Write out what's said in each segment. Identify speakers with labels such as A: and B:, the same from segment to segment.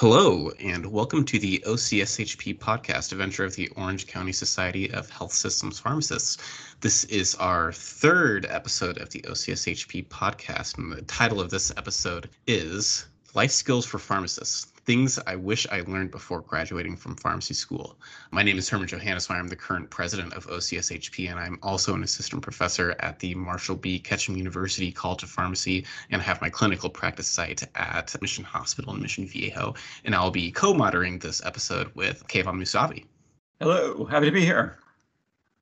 A: Hello, and welcome to the OCSHP podcast, a venture of the Orange County Society of Health Systems Pharmacists. This is our third episode of the OCSHP podcast, and the title of this episode is Life Skills for Pharmacists things I wish I learned before graduating from pharmacy school. My name is Herman Johannes. I'm the current president of OCSHP, and I'm also an assistant professor at the Marshall B. Ketchum University College of Pharmacy, and I have my clinical practice site at Mission Hospital in Mission Viejo. And I'll be co-moderating this episode with Kayvon Musavi.
B: Hello, happy to be here.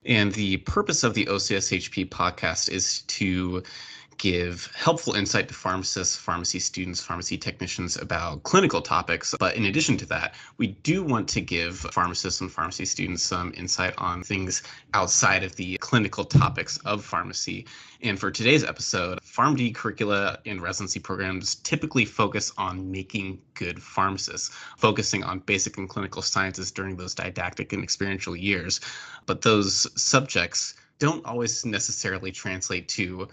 A: And the purpose of the OCSHP podcast is to give helpful insight to pharmacists, pharmacy students, pharmacy technicians about clinical topics. But in addition to that, we do want to give pharmacists and pharmacy students some insight on things outside of the clinical topics of pharmacy. And for today's episode, PharmD curricula and residency programs typically focus on making good pharmacists, focusing on basic and clinical sciences during those didactic and experiential years. But those subjects don't always necessarily translate to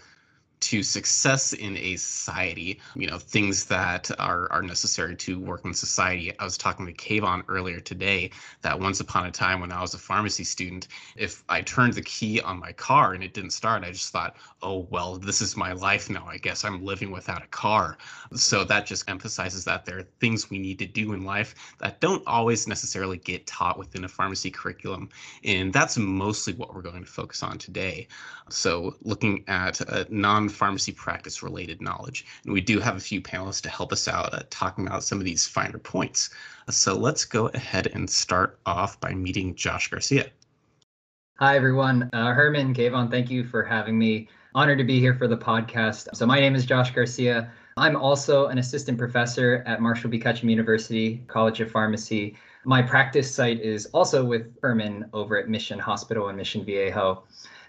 A: to success in a society, you know, things that are, are necessary to work in society. I was talking to Kayvon earlier today that once upon a time when I was a pharmacy student, if I turned the key on my car and it didn't start, I just thought, oh, well, this is my life now. I guess I'm living without a car. So that just emphasizes that there are things we need to do in life that don't always necessarily get taught within a pharmacy curriculum. And that's mostly what we're going to focus on today. So looking at non pharmacy practice related knowledge. And we do have a few panelists to help us out uh, talking about some of these finer points. So let's go ahead and start off by meeting Josh Garcia.
C: Hi, everyone. Uh, Herman, Kayvon, thank you for having me. Honored to be here for the podcast. So, my name is Josh Garcia. I'm also an assistant professor at Marshall B. Ketchum University College of Pharmacy. My practice site is also with Herman over at Mission Hospital in Mission Viejo.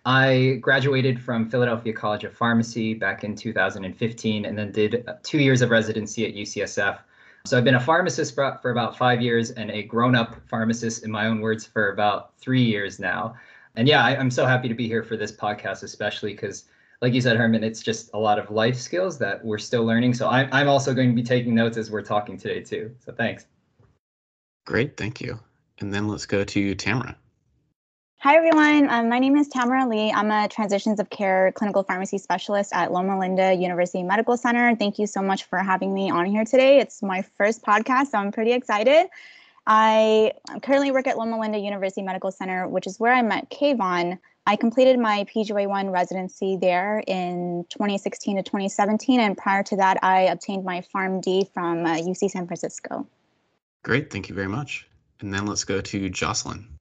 C: I graduated from Philadelphia College of Pharmacy back in 2015 and then did uh, two years of residency at UCSF. So I've been a pharmacist for, about five years and a grown up pharmacist, in my own words, for about three years now. And yeah, I, am so happy to be here for this podcast, especially because, like you said, Herman, it's just a lot of life skills that we're still learning. So I'm, I'm also going to be taking notes as we're talking today, too. So thanks.
A: Great. Thank you. And then let's go to Tamara.
D: Hi, everyone. Um, my name is Tamara Lee. I'm a transitions of care clinical pharmacy specialist at Loma Linda University Medical Center. Thank you so much for having me on here today. It's my first podcast, so I'm pretty excited. I currently work at Loma Linda University Medical Center, which is where I met Kayvon. I completed my PGY1 residency there in 2016 to 2017, and prior to that, I obtained my PharmD from uh, UC San Francisco.
A: Great, thank you very much. And then let's go to Jocelyn.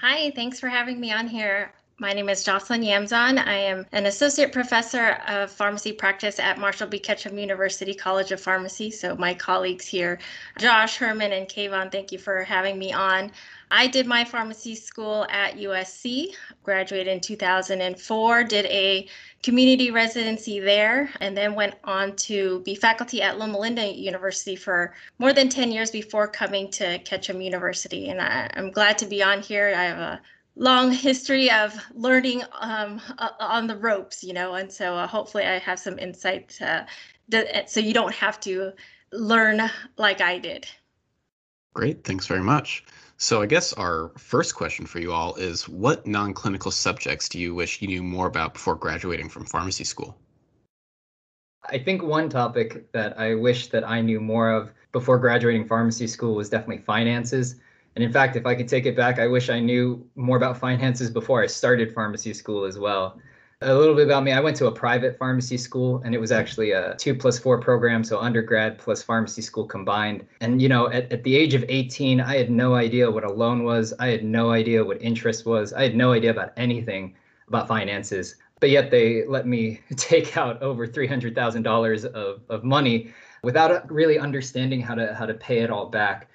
E: Hi, thanks for having me on here. My name is Jocelyn Yamzon. I am an associate professor of pharmacy practice at Marshall B. Ketchum University College of Pharmacy. So, my colleagues here, Josh, Herman, and Kayvon, thank you for having me on. I did my pharmacy school at USC, graduated in 2004, did a community residency there, and then went on to be faculty at Loma Linda University for more than 10 years before coming to Ketchum University. And I, am glad to be on here. I have a long history of learning um, on the ropes, you know, and so uh, hopefully I have some insight uh, that, so you don't have to learn like I did.
A: Great, thanks very much. So I guess our first question for you all is what non-clinical subjects do you wish you knew more about before graduating from pharmacy school?
C: I think one topic that I wish that I knew more of before graduating pharmacy school was definitely finances. And in fact, if I could take it back, I wish I knew more about finances before I started pharmacy school as well. A little bit about me I went to a private pharmacy school, and it was actually a two plus four program, so undergrad plus pharmacy school combined. And, you know, at, at the age of 18, I had no idea what a loan was, I had no idea what interest was, I had no idea about anything about finances. But yet they let me take out over $300,000 of, of money without really understanding how to how to pay it all back.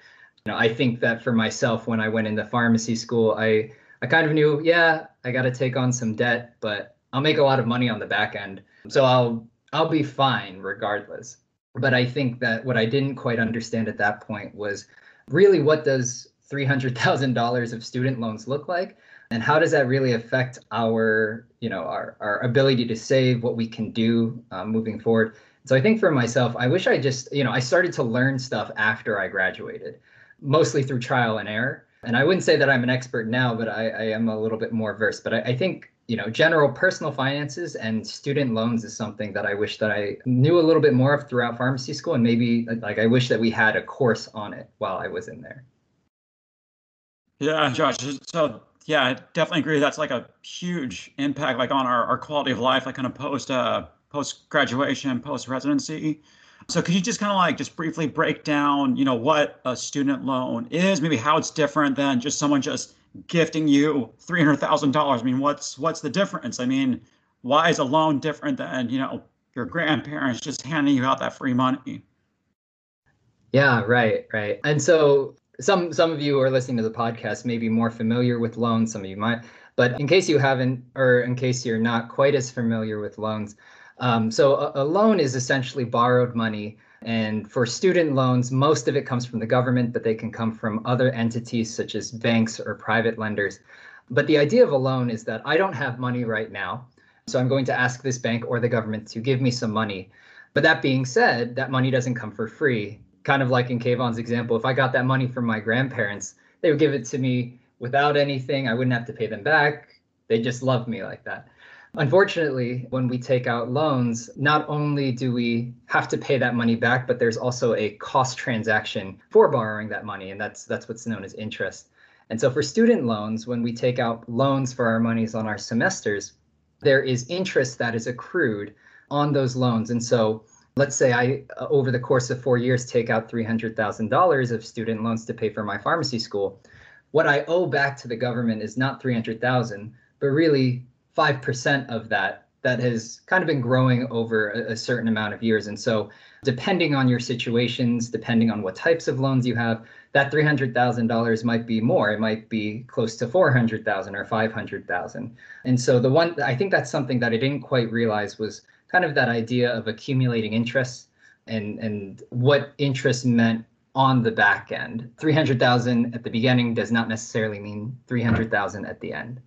C: You know, I think that for myself, when I went into pharmacy school, I I kind of knew, yeah, I got to take on some debt, but I'll make a lot of money on the back end, so I'll I'll be fine regardless. But I think that what I didn't quite understand at that point was really what does three hundred thousand dollars of student loans look like, and how does that really affect our you know our our ability to save, what we can do uh, moving forward, So I think for myself, I wish I just, you know, I started to learn stuff after I graduated, mostly through trial and error. And I wouldn't say that I'm an expert now, but I, I am a little bit more versed. But I, I think you know, general personal finances and student loans is something that I wish that I knew a little bit more of throughout pharmacy school. And maybe like I wish that we had a course on it while I was in there.
B: Yeah, Josh. So yeah, I definitely agree. That's like a huge impact like on our, our quality of life, like kind of post uh post graduation, post residency. So could you just kind of like just briefly break down, you know, what a student loan is, maybe how it's different than just someone just gifting you three hundred thousand dollars? I mean, what's what's the difference? I mean, why is a loan different than you know your grandparents just handing you out that free money?
C: Yeah, right, right. And so some some of you who are listening to the podcast may be more familiar with loans. Some of you might, but in case you haven't, or in case you're not quite as familiar with loans, um, so a, a loan is essentially borrowed money and for student loans, most of it comes from the government, but they can come from other entities such as banks or private lenders. But the idea of a loan is that I don't have money right now. So I'm going to ask this bank or the government to give me some money. But that being said, that money doesn't come for free. Kind of like in Kayvon's example, if I got that money from my grandparents, they would give it to me without anything. I wouldn't have to pay them back. They just love me like that. Unfortunately, when we take out loans, not only do we have to pay that money back, but there's also a cost transaction for borrowing that money, and that's that's what's known as interest. And so for student loans, when we take out loans for our monies on our semesters, there is interest that is accrued on those loans. And so let's say I uh, over the course of 4 years take out $300,000 of student loans to pay for my pharmacy school. What I owe back to the government is not 300,000, but really 5% of that that has kind of been growing over a, certain amount of years. And so, depending on your situations, depending on what types of loans you have, that $300,000 might be more. It might be close to 400,000 or 500,000. And so, the one I think that's something that I didn't quite realize was kind of that idea of accumulating interest and and what interest meant on the back end. 300,000 at the beginning does not necessarily mean 300,000 at the end.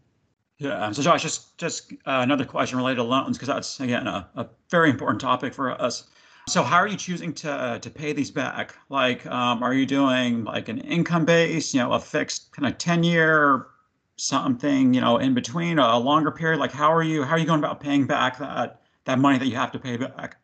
B: Yeah. So, Josh, just just uh, another question related to loans because that's again a, a very important topic for us. So, how are you choosing to to pay these back? Like, um, are you doing like an income base, you know, a fixed kind of ten year something, you know, in between a longer period? Like, how are you how are you going about paying back that that money that you have to pay back?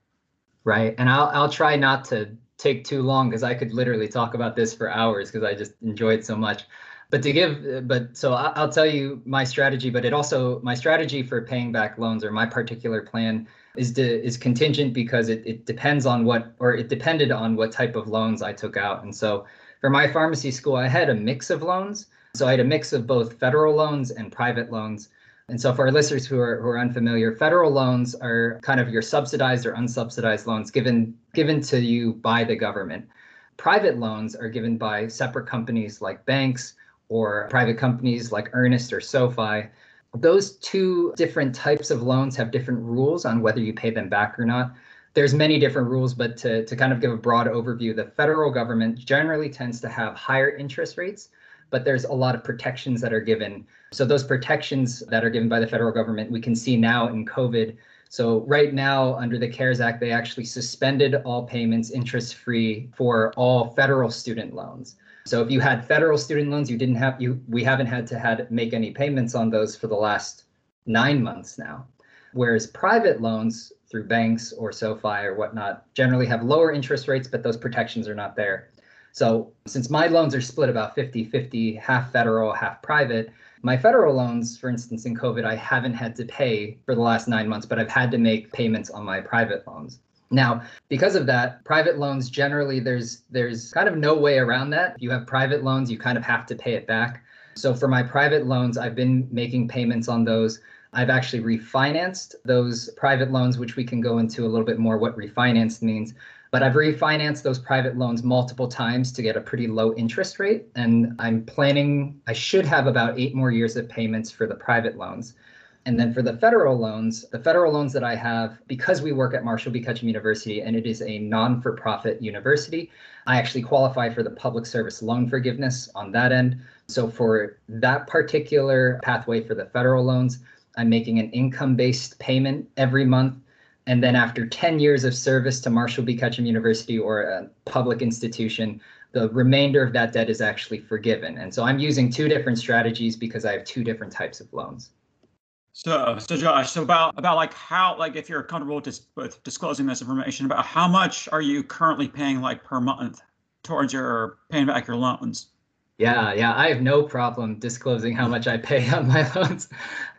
C: Right, and I'll I'll try not to take too long because I could literally talk about this for hours because I just enjoy it so much but to give but so i'll tell you my strategy but it also my strategy for paying back loans or my particular plan is to, is contingent because it, it depends on what or it depended on what type of loans i took out. And so for my pharmacy school i had a mix of loans. So i had a mix of both federal loans and private loans. And so for our listeners who are, who are unfamiliar federal loans are kind of your subsidized or unsubsidized loans given given to you by the government. Private loans are given by separate companies like banks or private companies like Earnest or SoFi. Those two different types of loans have different rules on whether you pay them back or not. There's many different rules, but to, to kind of give a broad overview, the federal government generally tends to have higher interest rates, but there's a lot of protections that are given. So those protections that are given by the federal government, we can see now in COVID. So right now, under the CARES Act, they actually suspended all payments interest free for all federal student loans. So if you had federal student loans, you didn't have you we haven't had to had make any payments on those for the last nine months now. Whereas private loans through banks or SoFi or whatnot generally have lower interest rates, but those protections are not there. So since my loans are split about 50-50, half federal, half private, my federal loans, for instance, in COVID, I haven't had to pay for the last nine months, but I've had to make payments on my private loans. Now, because of that, private loans generally there's there's kind of no way around that. If you have private loans, you kind of have to pay it back. So for my private loans, I've been making payments on those. I've actually refinanced those private loans, which we can go into a little bit more what refinanced means. But I've refinanced those private loans multiple times to get a pretty low interest rate. And I'm planning, I should have about eight more years of payments for the private loans. And then for the federal loans, the federal loans that I have, because we work at Marshall B. Ketchum University and it is a non for profit university, I actually qualify for the public service loan forgiveness on that end. So for that particular pathway for the federal loans, I'm making an income based payment every month. And then after 10 years of service to Marshall B. Ketchum University or a public institution, the remainder of that debt is actually forgiven. And so I'm using two different strategies because I have two different types of loans.
B: So, so Josh, so about about like how like if you're comfortable dis- with disclosing this information about how much are you currently paying like per month towards your paying back your loans?
C: Yeah, yeah, I have no problem disclosing how much I pay on my loans.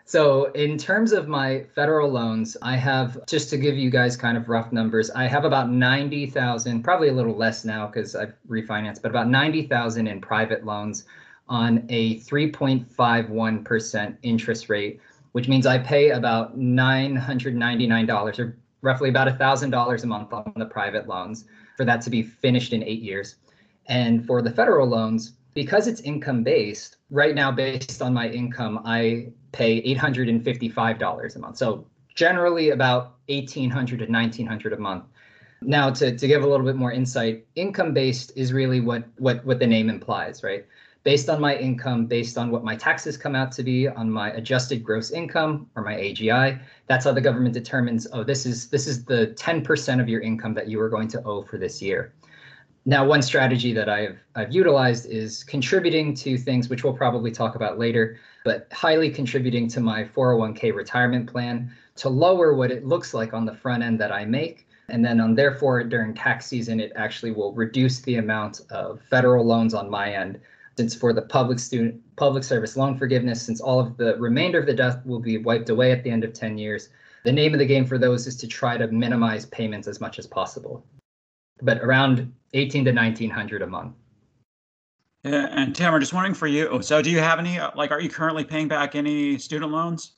C: So, in terms of my federal loans, I have just to give you guys kind of rough numbers, I have about 90,000, probably a little less now because I've refinanced, but about 90,000 in private loans on a 3.51% interest rate, which means I pay about $999 or roughly about $1,000 a month on the private loans for that to be finished in eight years. And for the federal loans, because it's income based, right now, based on my income, I pay $855 a month. So generally about 1800 to 1900 a month. Now to, to give a little bit more insight, income based is really what, what, what the name implies, right? Based on my income, based on what my taxes come out to be on my adjusted gross income or my AGI, that's how the government determines, oh, this is this is the 10% of your income that you are going to owe for this year. Now, one strategy that I've I've utilized is contributing to things which we'll probably talk about later, but highly contributing to my 401k retirement plan to lower what it looks like on the front end that I make. And then on therefore during tax season, it actually will reduce the amount of federal loans on my end. Since for the public student public service loan forgiveness, since all of the remainder of the debt will be wiped away at the end of 10 years, the name of the game for those is to try to minimize payments as much as possible but around 18 to 1900 a month.
B: Yeah, and Tamara, just wondering for you. So, do you have any like? Are you currently paying back any student loans?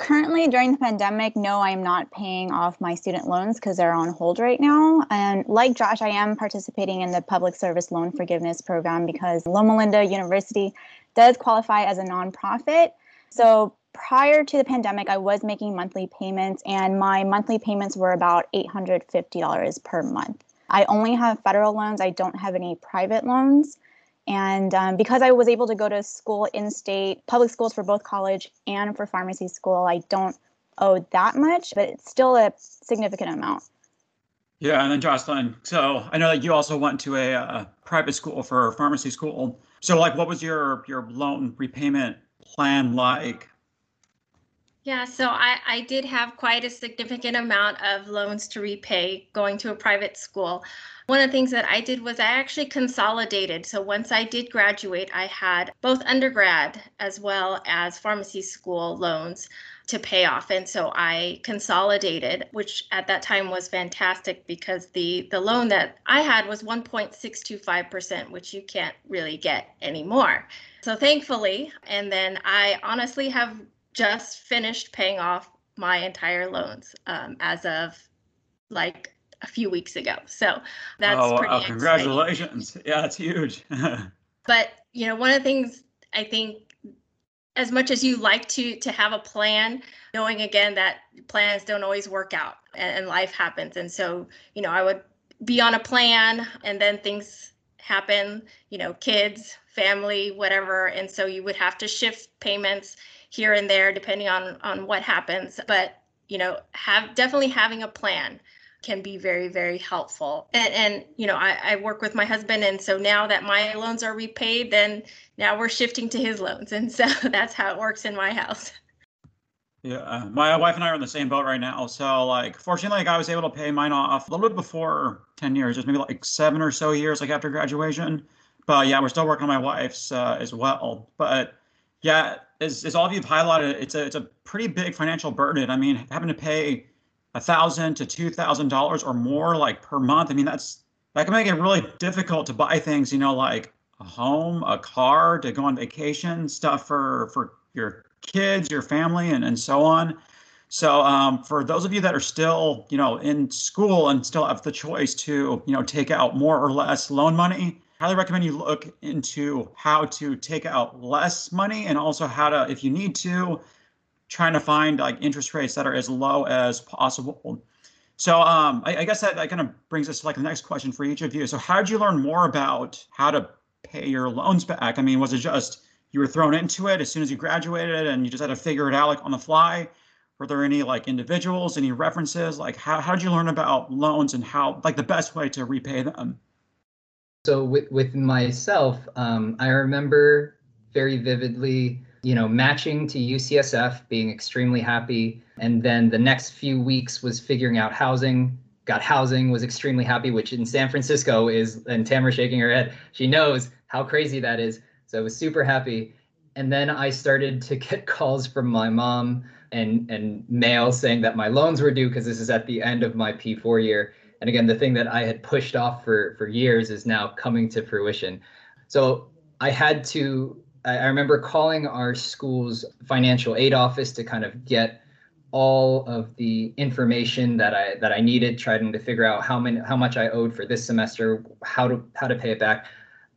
D: Currently, during the pandemic, no, I am not paying off my student loans because they're on hold right now. And like Josh, I am participating in the public service loan forgiveness program because Loma Linda University does qualify as a nonprofit. So prior to the pandemic, I was making monthly payments, and my monthly payments were about $850 per month. I only have federal loans, I don't have any private loans. And um, because I was able to go to school in state, public schools for both college and for pharmacy school, I don't owe that much, but it's still a significant amount.
B: Yeah, and then Jocelyn, so I know that you also went to a uh, private school for pharmacy school. So, like, what was your your loan repayment plan like?
E: Yeah, so I, I did have quite a significant amount of loans to repay going to a private school. One of the things that I did was I actually consolidated. So once I did graduate, I had both undergrad as well as pharmacy school loans to pay off and so i consolidated which at that time was fantastic because the the loan that i had was 1.625% which you can't really get anymore so thankfully and then i honestly have just finished paying off my entire loans um, as of like a few weeks ago. So that's
B: oh,
E: pretty
B: wow. congratulations. Yeah, it's huge.
E: but you know, one of the things I think as much as you like to to have a plan, knowing again that plans don't always work out and, and life happens. And so, you know, I would be on a plan and then things happen, you know, kids, family, whatever. And so you would have to shift payments here and there depending on on what happens but you know have definitely having a plan can be very very helpful. And and you know I, I work with my husband and so now that my loans are repaid then now we're shifting to his loans and so that's how it works in my house.
B: Yeah my wife and i are in the same boat right now. So like fortunately like i was able to pay mine off a little bit before 10 years just maybe like seven or so years like after graduation. But yeah we're still working on my wife's uh, as well. But yeah, as, as all of you have highlighted, it's a it's a pretty big financial burden. I mean, having to pay a thousand to two thousand dollars or more like per month. I mean, that's that can make it really difficult to buy things. You know, like a home, a car, to go on vacation, stuff for for your kids, your family, and and so on. So um, for those of you that are still, you know, in school and still have the choice to, you know, take out more or less loan money, highly recommend you look into how to take out less money and also how to, if you need to, trying to find like interest rates that are as low as possible. So um, I, I, guess that, that kind of brings us to like the next question for each of you. So how did you learn more about how to pay your loans back? I mean, was it just you were thrown into it as soon as you graduated and you just had to figure it out like on the fly? were there any like individuals, any references? Like how how did you learn about loans and how like the best way to repay them?
C: So with with myself, um, I remember very vividly, you know, matching to UCSF, being extremely happy, and then the next few weeks was figuring out housing. Got housing, was extremely happy, which in San Francisco is, and Tamara shaking her head, she knows how crazy that is. So I was super happy. And then I started to get calls from my mom and and mail saying that my loans were due because this is at the end of my P4 year. And again, the thing that I had pushed off for for years is now coming to fruition. So I had to. I remember calling our school's financial aid office to kind of get all of the information that I that I needed, trying to figure out how many how much I owed for this semester, how to how to pay it back.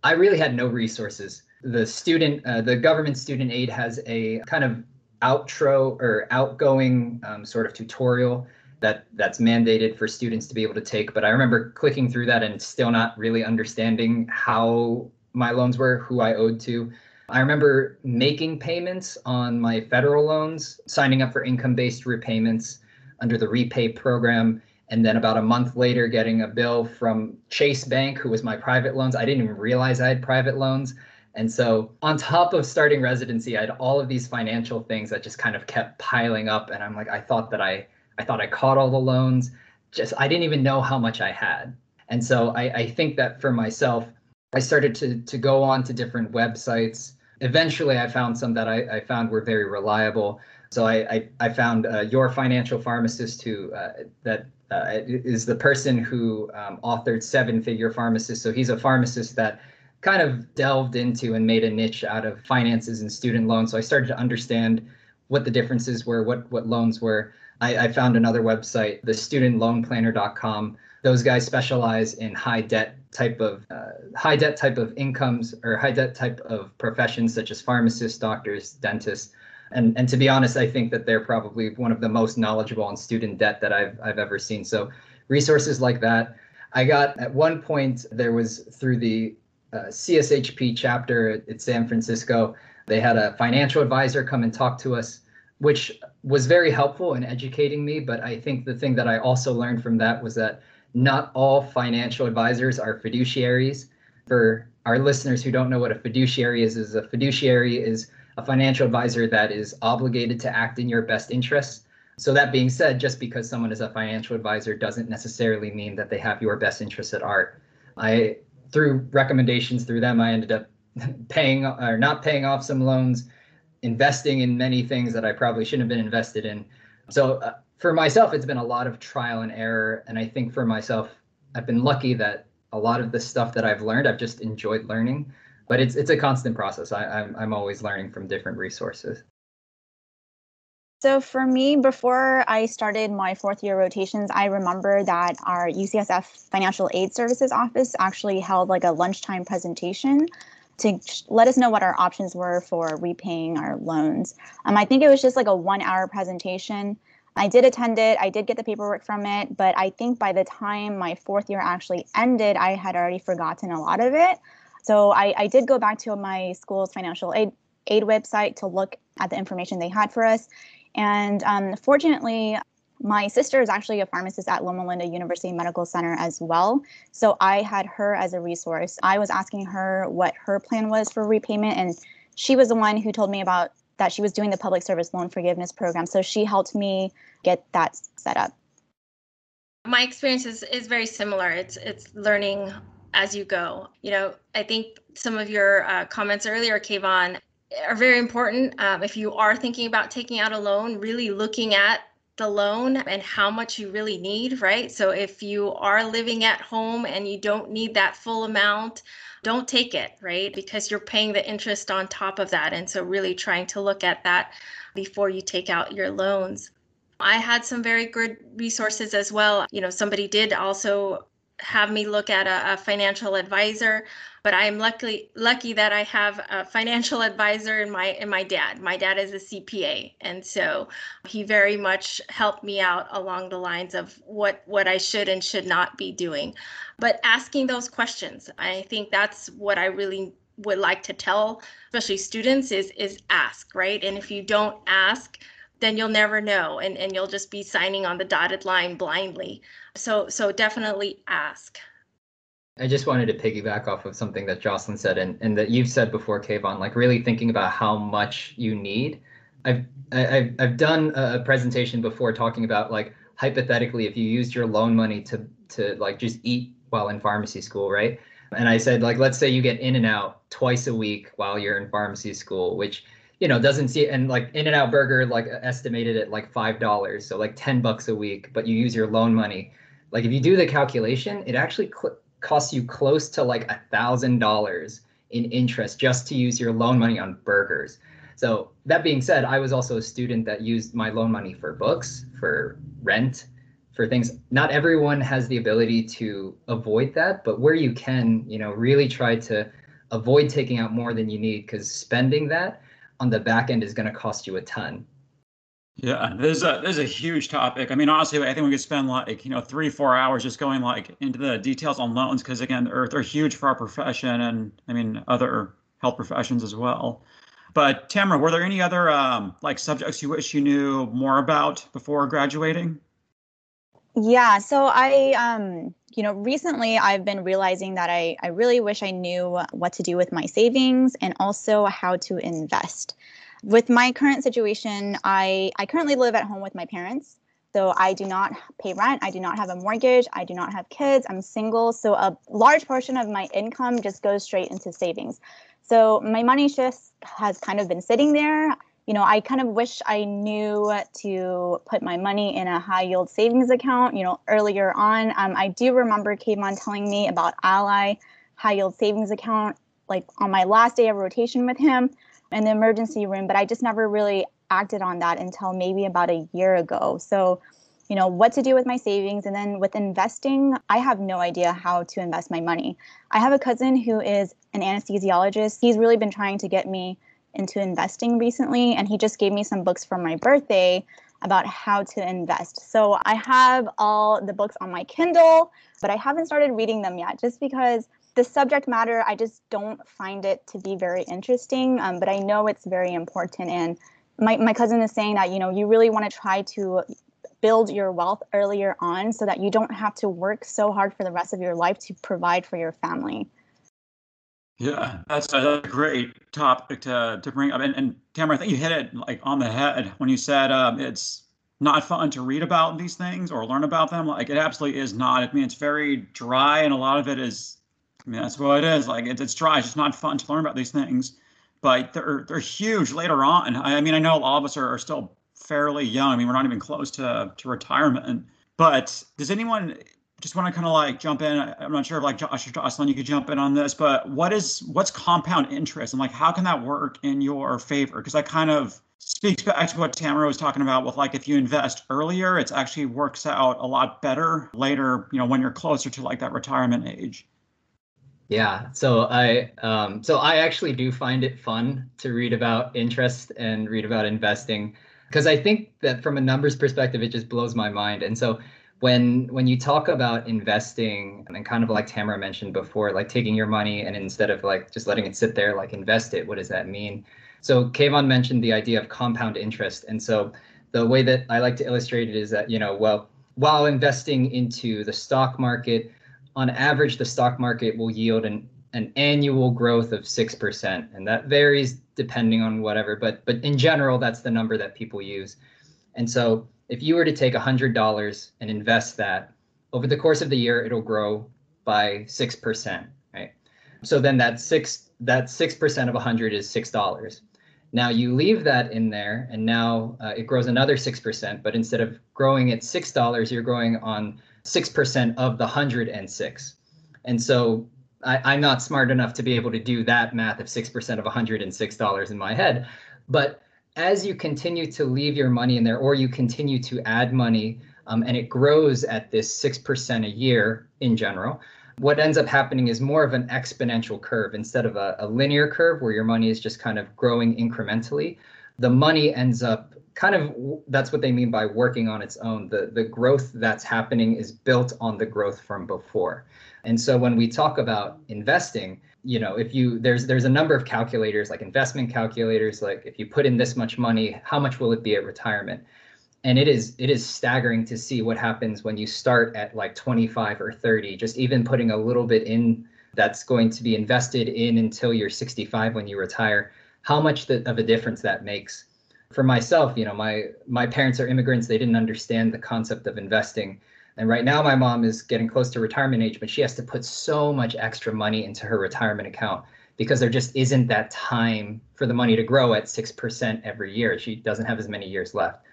C: I really had no resources. The student, uh, the government student aid has a kind of outro or outgoing um, sort of tutorial that that's mandated for students to be able to take. But I remember clicking through that and still not really understanding how my loans were, who I owed to. I remember making payments on my federal loans, signing up for income based repayments under the repay program. And then about a month later, getting a bill from Chase Bank, who was my private loans. I didn't even realize I had private loans. And so, on top of starting residency, I had all of these financial things that just kind of kept piling up. And I'm like, I thought that I, I thought I caught all the loans. Just, I didn't even know how much I had. And so, I, I think that for myself, I started to to go on to different websites. Eventually, I found some that I, I found were very reliable. So I I, I found uh, your financial pharmacist who uh, that uh, is the person who um, authored Seven Figure Pharmacist. So he's a pharmacist that kind of delved into and made a niche out of finances and student loans. So I started to understand what the differences were, what what loans were. I, I found another website, the studentloanplanner.com. Those guys specialize in high debt type of uh, high debt type of incomes or high debt type of professions such as pharmacists, doctors, dentists. And, and to be honest, I think that they're probably one of the most knowledgeable on student debt that I've, I've ever seen. So resources like that. I got at one point, there was through the uh, CSHP chapter at, at San Francisco, they had a financial advisor come and talk to us, which was very helpful in educating me. But I think the thing that I also learned from that was that not all financial advisors are fiduciaries. For our listeners who don't know what a fiduciary is, is a fiduciary is a financial advisor that is obligated to act in your best interests. So that being said, just because someone is a financial advisor doesn't necessarily mean that they have your best interests at heart. I through recommendations through them, I ended up paying or not paying off some loans, investing in many things that I probably shouldn't have been invested in. So uh, for myself, it's been a lot of trial and error. And I think for myself, I've been lucky that a lot of the stuff that I've learned, I've just enjoyed learning. But it's it's a constant process. I, I'm I'm always learning from different resources.
D: So for me, before I started my fourth year rotations, I remember that our UCSF Financial Aid Services office actually held like a lunchtime presentation to let us know what our options were for repaying our loans. Um, I think it was just like a one hour presentation I did attend it. I did get the paperwork from it, but I think by the time my fourth year actually ended, I had already forgotten a lot of it. So I, I did go back to my school's financial aid aid website to look at the information they had for us. And um, fortunately, my sister is actually a pharmacist at Loma Linda University Medical Center as well. So I had her as a resource. I was asking her what her plan was for repayment, and she was the one who told me about that she was doing the public service loan forgiveness program. So she helped me get that set up.
E: My experience is, is very similar. It's it's learning as you go. You know, I think some of your uh, comments earlier, Kayvon, are very important. Um, if you are thinking about taking out a loan, really looking at the loan and how much you really need, right? So if you are living at home and you don't need that full amount, don't take it, right? Because you're paying the interest on top of that. And so, really trying to look at that before you take out your loans. I had some very good resources as well. You know, somebody did also have me look at a, a, financial advisor but i am lucky lucky that i have a financial advisor in my in my dad my dad is a cpa and so he very much helped me out along the lines of what what i should and should not be doing but asking those questions i think that's what i really would like to tell especially students is is ask right and if you don't ask then you'll never know and, and you'll just be signing on the dotted line blindly. So so definitely ask.
C: I just wanted to piggyback off of something that Jocelyn said and, and that you've said before, Kayvon, like really thinking about how much you need. I've I've I've done a presentation before talking about like hypothetically if you used your loan money to to like just eat while in pharmacy school, right? And I said like let's say you get in and out twice a week while you're in pharmacy school, which you know doesn't see and like in and out burger like uh, estimated at like five dollars so like 10 bucks a week but you use your loan money like if you do the calculation it actually cl- costs you close to like a thousand dollars in interest just to use your loan money on burgers so that being said i was also a student that used my loan money for books for rent for things not everyone has the ability to avoid that but where you can you know really try to avoid taking out more than you need because spending that on the back end is going to cost you a ton.
B: Yeah, this is a this is a huge topic. I mean, honestly, I think we could spend like you know three four hours just going like into the details on loans because again, they're they're huge for our profession and I mean other health professions as well. But Tamara, were there any other um, like subjects you wish you knew more about before graduating?
D: Yeah, so I um you know recently I've been realizing that I I really wish I knew what to do with my savings and also how to invest. With my current situation, I I currently live at home with my parents. So I do not pay rent, I do not have a mortgage, I do not have kids, I'm single, so a large portion of my income just goes straight into savings. So my money just has kind of been sitting there you know, I kind of wish I knew to put my money in a high yield savings account, you know, earlier on. Um, I do remember Kayvon telling me about Ally high yield savings account, like on my last day of rotation with him in the emergency room, but I just never really acted on that until maybe about a year ago. So, you know, what to do with my savings. And then with investing, I have no idea how to invest my money. I have a cousin who is an anesthesiologist. He's really been trying to get me into investing recently, and he just gave me some books for my birthday about how to invest. So I have all the books on my Kindle, but I haven't started reading them yet just because the subject matter, I just don't find it to be very interesting. Um, but I know it's very important. And my, my cousin is saying that, you know, you really want to try to build your wealth earlier on so that you don't have to work so hard for the rest of your life to provide for your family.
B: Yeah, that's a, great topic to, to bring up. And, and Tamara, I think you hit it like on the head when you said um, it's not fun to read about these things or learn about them. Like it absolutely is not. I mean, it's very dry, and a lot of it is. I mean, that's what it is. Like it's it's dry. It's not fun to learn about these things, but they're they're huge later on. I, I mean, I know a lot of us are, are still fairly young. I mean, we're not even close to to retirement. But does anyone just want to kind of like jump in. I'm not sure if like Josh or Jocelyn, you could jump in on this, but what is what's compound interest and like how can that work in your favor? Because that kind of speaks back to what Tamara was talking about with like if you invest earlier, it actually works out a lot better later, you know, when you're closer to like that retirement age.
C: Yeah, so I um, so I actually do find it fun to read about interest and read about investing because I think that from a numbers perspective, it just blows my mind. And so when when you talk about investing and kind of like Tamara mentioned before, like taking your money and instead of like just letting it sit there, like invest it, what does that mean? So Kayvon mentioned the idea of compound interest. And so the way that I like to illustrate it is that, you know, well, while investing into the stock market, on average, the stock market will yield an, an annual growth of 6%. And that varies depending on whatever, but but in general, that's the number that people use. And so if you were to take $100 and invest that over the course of the year, it'll grow by 6%, right? So then that six that 6% of 100 is $6. Now you leave that in there and now uh, it grows another 6%, but instead of growing at $6, you're growing on 6% of the 106. And so I, am not smart enough to be able to do that math of 6% of $106 in my head. But as you continue to leave your money in there or you continue to add money um, and it grows at this 6% a year in general, what ends up happening is more of an exponential curve instead of a, a linear curve where your money is just kind of growing incrementally. The money ends up kind of that's what they mean by working on its own. The the growth that's happening is built on the growth from before. And so when we talk about investing, you know, if you there's there's a number of calculators like investment calculators like if you put in this much money, how much will it be at retirement? And it is it is staggering to see what happens when you start at like 25 or 30, just even putting a little bit in that's going to be invested in until you're 65 when you retire, how much the, of a difference that makes. For myself, you know, my my parents are immigrants, they didn't understand the concept of investing and right now, my mom is getting close to retirement age, but she has to put so much extra money into her retirement account because there just isn't that time for the money to grow at 6% every year. She doesn't have as many years left.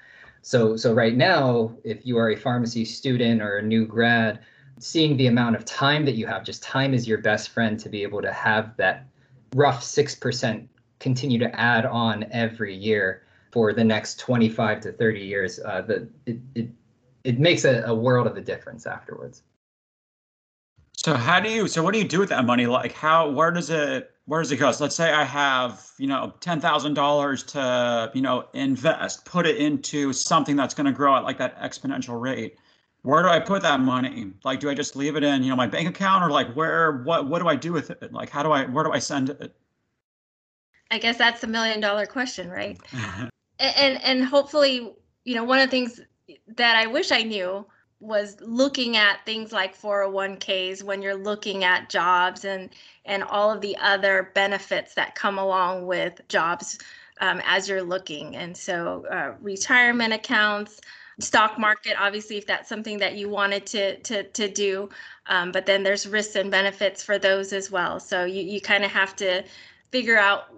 C: So, so right now, if you are a pharmacy student or a new grad, seeing the amount of time that you have, just time is your best friend to be able to have that rough 6% continue to add on every year for the next 25 to 30 years. Uh, the, it, it it makes a, a world of a difference afterwards.
B: So how do you so what do you do with that money? Like how where does it where does it go? So let's say I have, you know, ten thousand dollars to, you know, invest, put it into something that's gonna grow at like that exponential rate. Where do I put that money? Like do I just leave it in, you know, my bank account or like where what what do I do with it? Like how do I where do I send it?
E: I guess that's the million dollar question, right? and, and hopefully, you know, one of the things that I wish I knew was looking at things like 401ks when you're looking at jobs and and all of the other benefits that come along with jobs um, as you're looking. And so uh, retirement accounts stock market obviously if that's something that you wanted to to to do um, but then there's risks and benefits for those as well. So you, you kind of have to figure out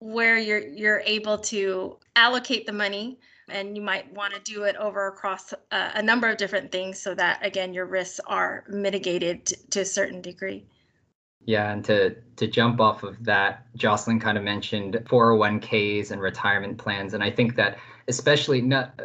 E: where you're you're able to allocate the money and you might want to do it over across a, a number of different things so that again your risks are mitigated to, to a certain degree
C: yeah, and to to jump off of that, Jocelyn kind of mentioned 401ks and retirement plans, and I think that especially not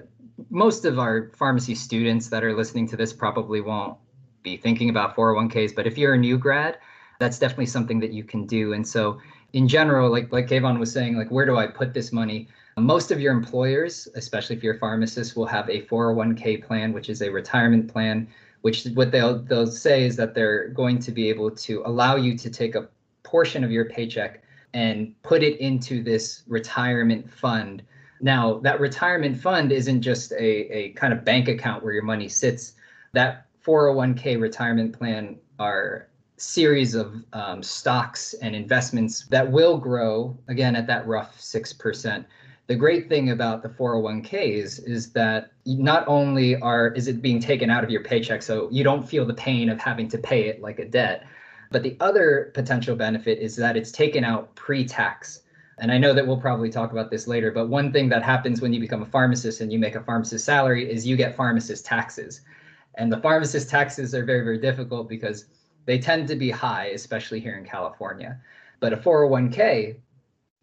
C: most of our pharmacy students that are listening to this probably won't be thinking about 401ks, but if you're a new grad, that's definitely something that you can do. And so, in general, like like Kayvon was saying, like where do I put this money? Most of your employers, especially if you're a pharmacist, will have a 401k plan, which is a retirement plan, which what they'll they'll say is that they're going to be able to allow you to take a portion of your paycheck and put it into this retirement fund. Now, that retirement fund isn't just a, a kind of bank account where your money sits. That 401k retirement plan are series of um, stocks and investments that will grow again at that rough 6% the great thing about the 401ks is that not only are is it being taken out of your paycheck so you don't feel the pain of having to pay it like a debt but the other potential benefit is that it's taken out pre-tax. And i know that we'll probably talk about this later but one thing that happens when you become a pharmacist and you make a pharmacist salary is you get pharmacist taxes. And the pharmacist taxes are very very difficult because they tend to be high especially here in california. But a 401k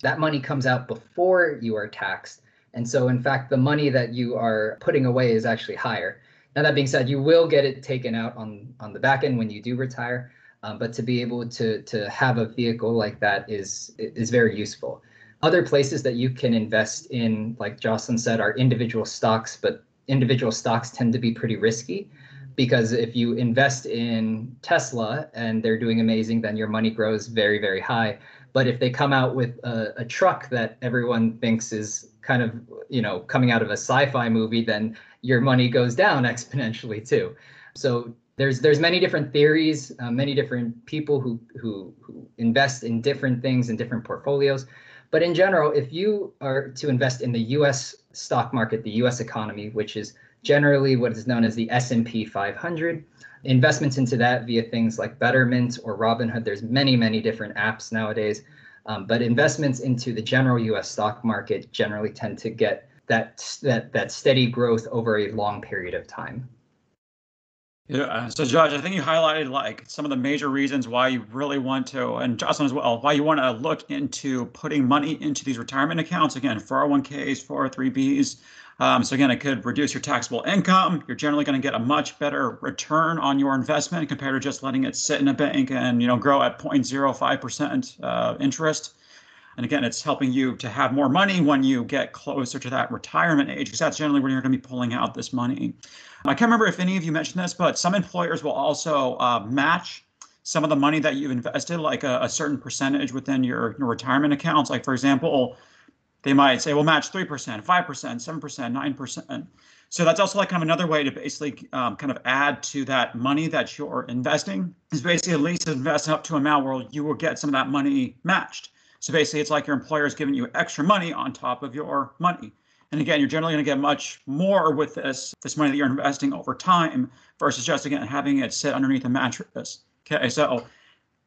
C: that money comes out before you are taxed. And so, in fact, the money that you are putting away is actually higher. Now, that being said, you will get it taken out on, on the back end when you do retire. Um, but to be able to, to have a vehicle like that is, is very useful. Other places that you can invest in, like Jocelyn said, are individual stocks, but individual stocks tend to be pretty risky because if you invest in Tesla and they're doing amazing, then your money grows very, very high. But if they come out with a, a truck that everyone thinks is kind of, you know, coming out of a sci-fi movie, then your money goes down exponentially too. So there's there's many different theories, uh, many different people who, who who invest in different things in different portfolios. But in general, if you are to invest in the U.S. stock market, the U.S. economy, which is generally what is known as the S&P 500, investments into that via things like Betterment or Robinhood. There's many, many different apps nowadays. Um, but investments into the general U.S. stock market generally tend to get that that that steady growth over a long period of time.
B: Yeah. So, Josh, I think you highlighted like some of the major reasons why you really want to, and Jocelyn as well, why you want to look into putting money into these retirement accounts. Again, 401ks, 403bs, um, so again, it could reduce your taxable income. You're generally going to get a much better return on your investment compared to just letting it sit in a bank and you know grow at 0.05% uh, interest. And again, it's helping you to have more money when you get closer to that retirement age, because that's generally when you're going to be pulling out this money. I can't remember if any of you mentioned this, but some employers will also uh, match some of the money that you've invested, like a, a certain percentage within your, your retirement accounts. Like, for example, they might say, we'll match 3%, 5%, 7%, 9%. So that's also like kind of another way to basically um, kind of add to that money that you're investing is basically at least invest up to an amount where you will get some of that money matched. So basically it's like your employer is giving you extra money on top of your money. And again, you're generally going to get much more with this this money that you're investing over time versus just again having it sit underneath a mattress. Okay, so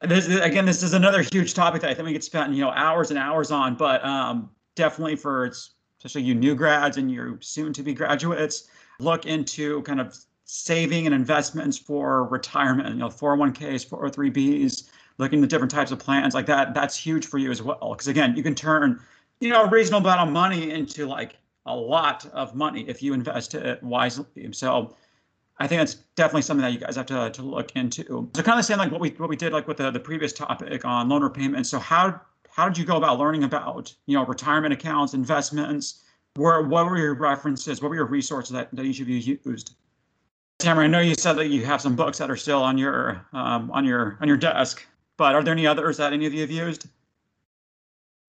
B: this again, this is another huge topic that I think we could spend you know hours and hours on, but um, definitely for especially you new grads and you soon to be graduates, look into kind of saving and investments for retirement. You know, 401ks, 403bs, looking at different types of plans like that. That's huge for you as well, because again, you can turn you know a reasonable amount of money into like a lot of money if you invest it wisely. So I think that's definitely something that you guys have to, to look into. So kind of the same like what we what we did like with the, the previous topic on loan repayment. So how how did you go about learning about you know retirement accounts, investments? Where what were your references? What were your resources that, that each of you used? Tamara, I know you said that you have some books that are still on your um, on your on your desk, but are there any others that any of you have used?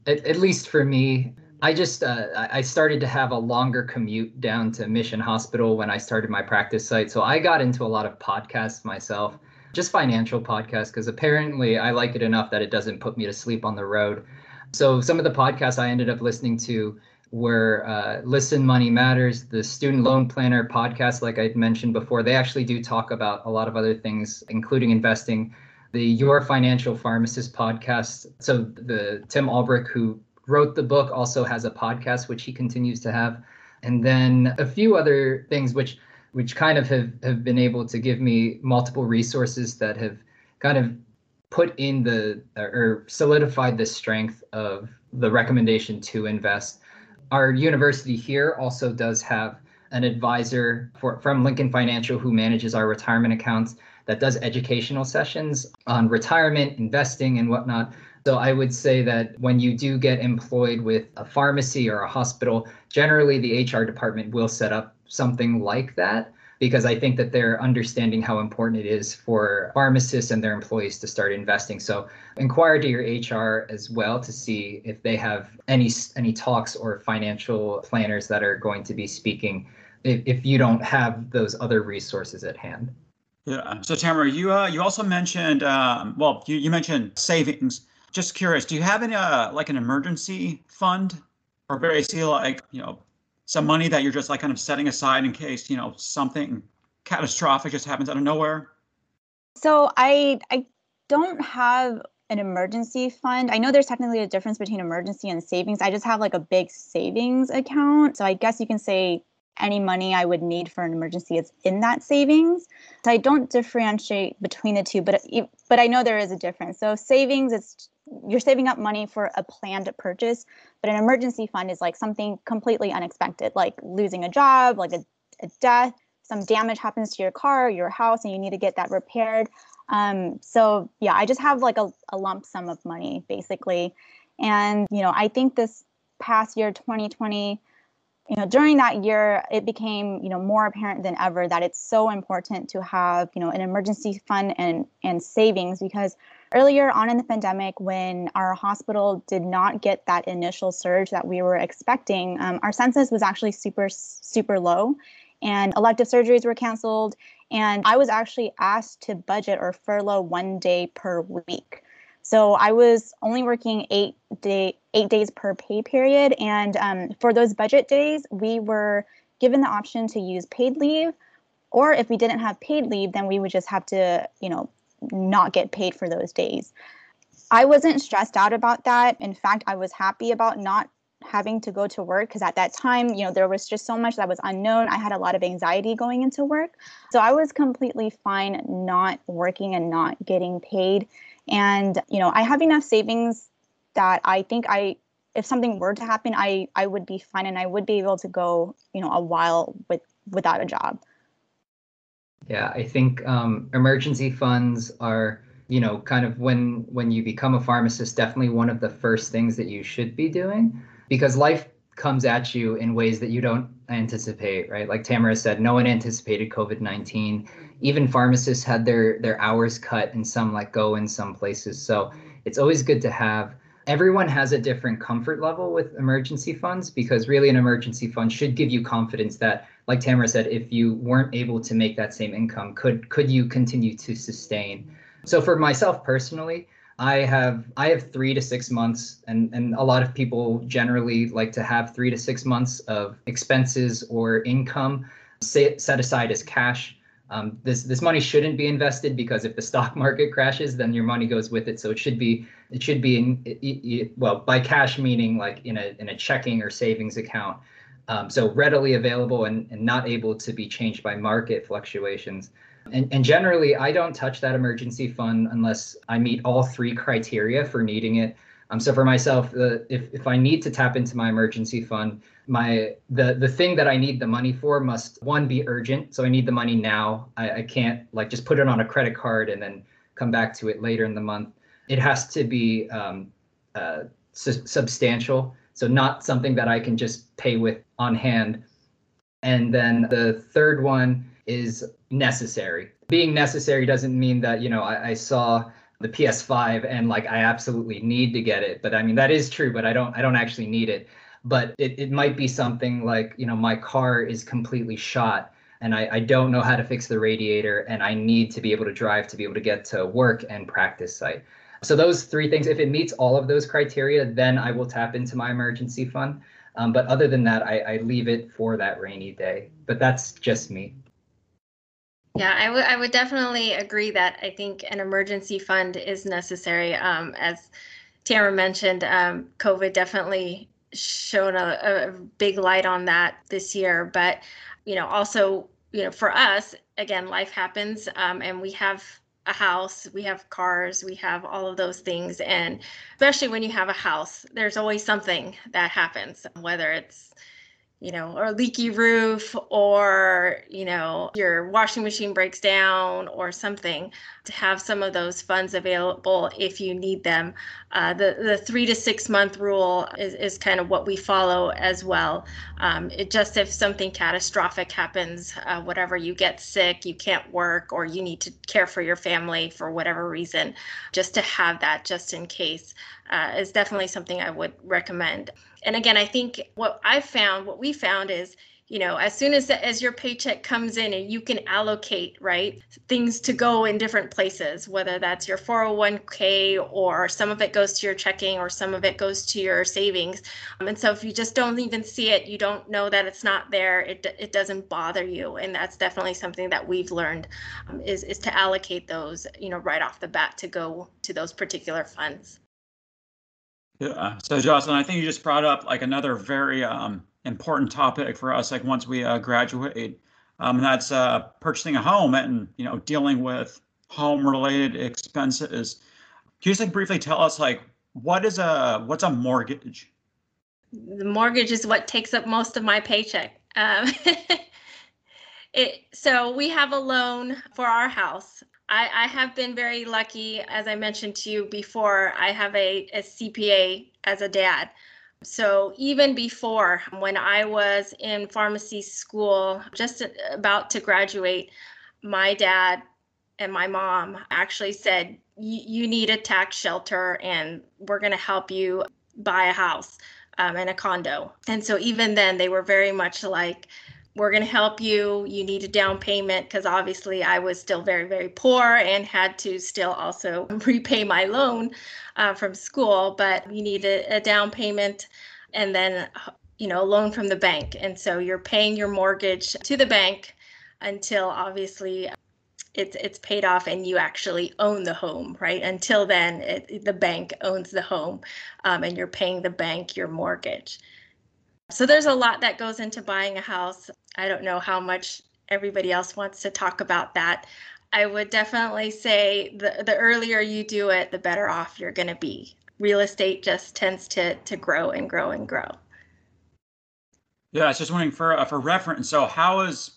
C: At, at least for me, I just uh, I started to have a longer commute down to Mission Hospital when I started my practice site. So I got into a lot of podcasts myself, just financial podcasts, because apparently I like it enough that it doesn't put me to sleep on the road. So some of the podcasts I ended up listening to were uh, Listen Money Matters, the Student Loan Planner podcast, like I mentioned before. They actually do talk about a lot of other things, including investing. The Your Financial Pharmacist podcast. So the Tim Ulbrich, who wrote the book, also has a podcast which he continues to have, and then a few other things which which kind of have have been able to give me multiple resources that have kind of put in the or solidified the strength of the recommendation to invest. Our university here also does have an advisor for, from Lincoln Financial who manages our retirement accounts that does educational sessions on retirement, investing, and whatnot. So I would say that when you do get employed with a pharmacy or a hospital, generally the HR department will set up something like that because I think that they're understanding how important it is for pharmacists and their employees to start investing. So inquire to your HR as well to see if they have any any talks or financial planners that are going to be speaking if, if you don't have those other resources at hand.
B: Yeah. So Tamara, you uh, you also mentioned um, well, you, you mentioned savings just curious, do you have any uh, like an emergency fund or basically like, you know, some money that you're just like kind of setting aside in case, you know, something catastrophic just happens out of nowhere?
D: So I I don't have an emergency fund. I know there's technically a difference between emergency and savings. I just have like a big savings account. So I guess you can say any money I would need for an emergency is in that savings. So I don't differentiate between the two, but but I know there is a difference. So savings, it's you're saving up money for a planned purchase, but an emergency fund is like something completely unexpected, like losing a job, like a, a death, some damage happens to your car, your house, and you need to get that repaired. Um, so yeah, I just have like a, a lump sum of money basically. And you know, I think this past year, 2020, you know during that year it became you know more apparent than ever that it's so important to have you know an emergency fund and and savings because earlier on in the pandemic when our hospital did not get that initial surge that we were expecting um, our census was actually super super low and elective surgeries were canceled. And i was actually asked to budget or furlough one day per week. So I was only working eight day eight days per pay period, and um, for those budget days, we were given the option to use paid leave, or if we didn't have paid leave, then we would just have to, you know, not get paid for those days. I wasn't stressed out about that. In fact, I was happy about not having to go to work because at that time, you know, there was just so much that was unknown. I had a lot of anxiety going into work. So I was completely fine not working and not getting paid. And, you know, I have enough savings that I think I if something were to happen, I I would be fine and I would be able to go, you know, a while with without a job.
C: Yeah, I think um, emergency funds are you know, kind of when when you become a pharmacist, definitely one of the first things that you should be doing because life comes at you in ways that you don't anticipate, right? Like Tamara said, no one anticipated COVID-19. Even pharmacists had their their hours cut and some let go in some places. So it's always good to have everyone has a different comfort level with emergency funds because really an emergency fund should give you confidence that like Tamara said, if you weren't able to make that same income, could could you continue to sustain? So for myself personally, I have I have three to six months, and and a lot of people generally like to have three to six months of expenses or income set set aside as cash. Um, this this money shouldn't be invested because if the stock market crashes, then your money goes with it. So it should be it should be in well by cash meaning like in a in a checking or savings account. Um, so readily available and, and not able to be changed by market fluctuations. And, and generally, I don't touch that emergency fund unless I meet all three criteria for needing it. Um, so for myself, uh, if, if I need to tap into my emergency fund, my the the thing that I need the money for must one be urgent. So I need the money now. I, I can't like just put it on a credit card and then come back to it later in the month. It has to be um, uh, su- substantial. So not something that I can just pay with on hand. And then the third one is necessary. Being necessary doesn't mean that, you know, I, I saw the PS5 and like I absolutely need to get it. But I mean that is true, but I don't I don't actually need it. But it, it might be something like, you know, my car is completely shot and I, I don't know how to fix the radiator and I need to be able to drive to be able to get to work and practice site. So those three things, if it meets all of those criteria, then I will tap into my emergency fund. Um, but other than that, I, I leave it for that rainy day. But that's just me.
E: Yeah, I would I would definitely agree that I think an emergency fund is necessary. Um, as Tamara mentioned, um, COVID definitely shone a, a big light on that this year. But you know, also you know, for us, again, life happens, um, and we have a house, we have cars, we have all of those things. And especially when you have a house, there's always something that happens, whether it's you know, or leaky roof, or, you know, your washing machine breaks down or something, to have some of those funds available if you need them. Uh, the, the three to six month rule is, is kind of what we follow as well. Um, it just if something catastrophic happens, uh, whatever, you get sick, you can't work, or you need to care for your family for whatever reason, just to have that just in case uh, is definitely something I would recommend. And again, I think what I've found, what we found is, you know, as soon as as your paycheck comes in and you can allocate right things to go in different places, whether that's your 401k or some of it goes to your checking or some of it goes to your savings. Um, and so if you just don't even see it, you don't know that it's not there. It it doesn't bother you, and that's definitely something that we've learned um, is is to allocate those, you know, right off the bat to go to those particular funds.
B: Yeah. So Jocelyn, I think you just brought up like another very um, important topic for us. Like once we uh, graduate, um, that's uh, purchasing a home and you know dealing with home-related expenses. Can you just like briefly tell us like what is a what's a mortgage?
E: The mortgage is what takes up most of my paycheck. Um, it, so we have a loan for our house. I, I have been very lucky, as I mentioned to you before. I have a, a CPA as a dad. So even before, when I was in pharmacy school, just about to graduate, my dad and my mom actually said, "You need a tax shelter, and we're going to help you buy a house um, and a condo." And so even then, they were very much like, we're going to help you. You need a down payment because obviously I was still very, very poor and had to still also repay my loan uh, from school. But you need a, a down payment and then, you know, a loan from the bank. And so you're paying your mortgage to the bank until obviously it's it's paid off and you actually own the home, right? Until then, it, the bank owns the home, um, and you're paying the bank your mortgage. So there's a lot that goes into buying a house. I don't know how much everybody else wants to talk about that. I would definitely say the, the earlier you do it, the better off you're going to be. Real estate just tends to to grow and grow and grow.
B: Yeah, I was just wondering for uh, for reference. So how is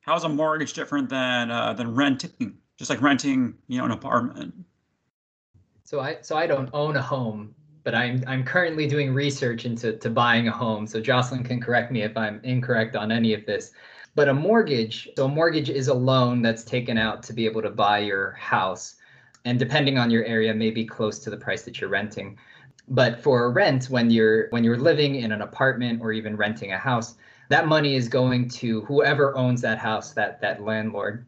B: how is a mortgage different than uh, than renting? Just like renting, you know, an apartment.
C: So I so I don't own a home, but I'm I'm currently doing research into to buying a home. So Jocelyn can correct me if I'm incorrect on any of this. But a mortgage, so a mortgage is a loan that's taken out to be able to buy your house. And depending on your area, may be close to the price that you're renting. But for a rent, when you're when you're living in an apartment or even renting a house, that money is going to whoever owns that house, that that landlord.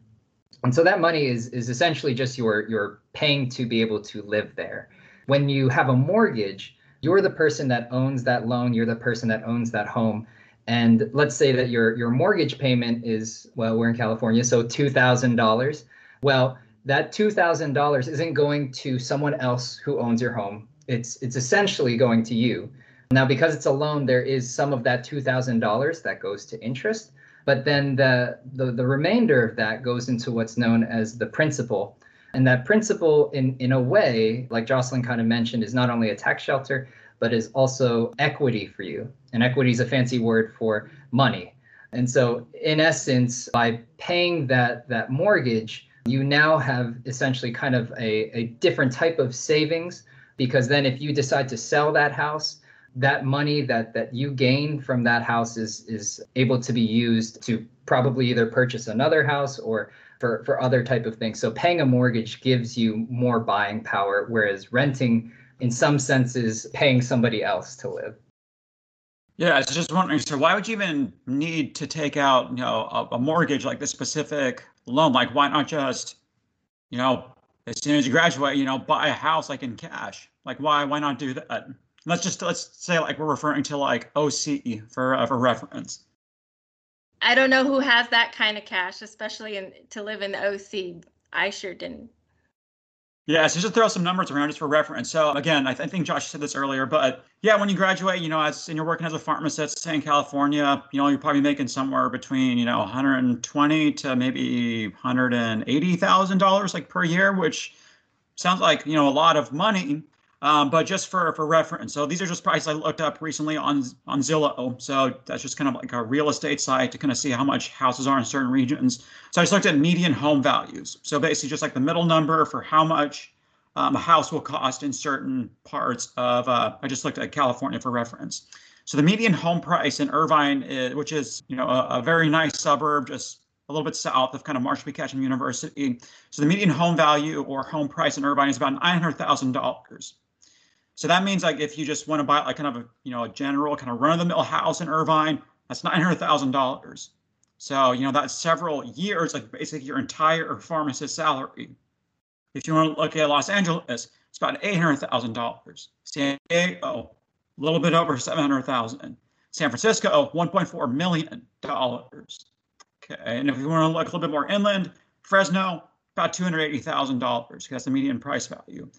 C: And so that money is is essentially just your you're paying to be able to live there. When you have a mortgage, you're the person that owns that loan, you're the person that owns that home. And let's say that your your mortgage payment is well, we're in California, so two thousand dollars. Well, that two thousand dollars isn't going to someone else who owns your home. It's it's essentially going to you. Now, because it's a loan, there is some of that two thousand dollars that goes to interest, but then the, the the remainder of that goes into what's known as the principal. And that principal, in in a way, like Jocelyn kind of mentioned, is not only a tax shelter, but is also equity for you. And equity is a fancy word for money. And so, in essence, by paying that that mortgage, you now have essentially kind of a, a different type of savings because then if you decide to sell that house, that money that that you gain from that house is is able to be used to probably either purchase another house or for for other type of things so paying a mortgage gives you more buying power whereas renting in some senses paying somebody else to live
B: yeah, I was just wondering, so why would you even need to take out, you know, a, a, mortgage like this specific loan? Like, why not just, you know, as soon as you graduate, you know, buy a house like in cash? Like, why, why not do that? Let's just let's say like we're referring to like OC for uh, for reference.
E: I don't know who has that kind of cash, especially in to live in the OC. I sure didn't.
B: Yeah, so just throw some numbers around just for reference. So again, I, th- I, think Josh said this earlier, but yeah, when you graduate, you know, as and you're working as a pharmacist, in California, you know, you're probably making somewhere between you know 120 to maybe 180 thousand dollars like per year, which sounds like you know a lot of money. Um, but just for, for reference, so these are just prices I looked up recently on on Zillow. So that's just kind of like a real estate site to kind of see how much houses are in certain regions. So I just looked at median home values. So basically just like the middle number for how much um, a house will cost in certain parts of, uh, I just looked at California for reference. So the median home price in Irvine, is, which is you know a, a very nice suburb, just a little bit south of kind of Marshall B. Ketchum University. So the median home value or home price in Irvine is about nine hundred thousand dollars. So that means like if you just want to buy like kind of a you know a general kind of run of the mill house in Irvine, that's nine hundred thousand dollars. So you know that's several years, like basically your entire pharmacist salary. If you want to look at Los Angeles, it's about eight hundred thousand dollars. San Diego, a little bit over seven hundred thousand. San Francisco, one point four million dollars. Okay, and if you want to look a little bit more inland, Fresno, about two hundred eighty thousand dollars. That's the median price value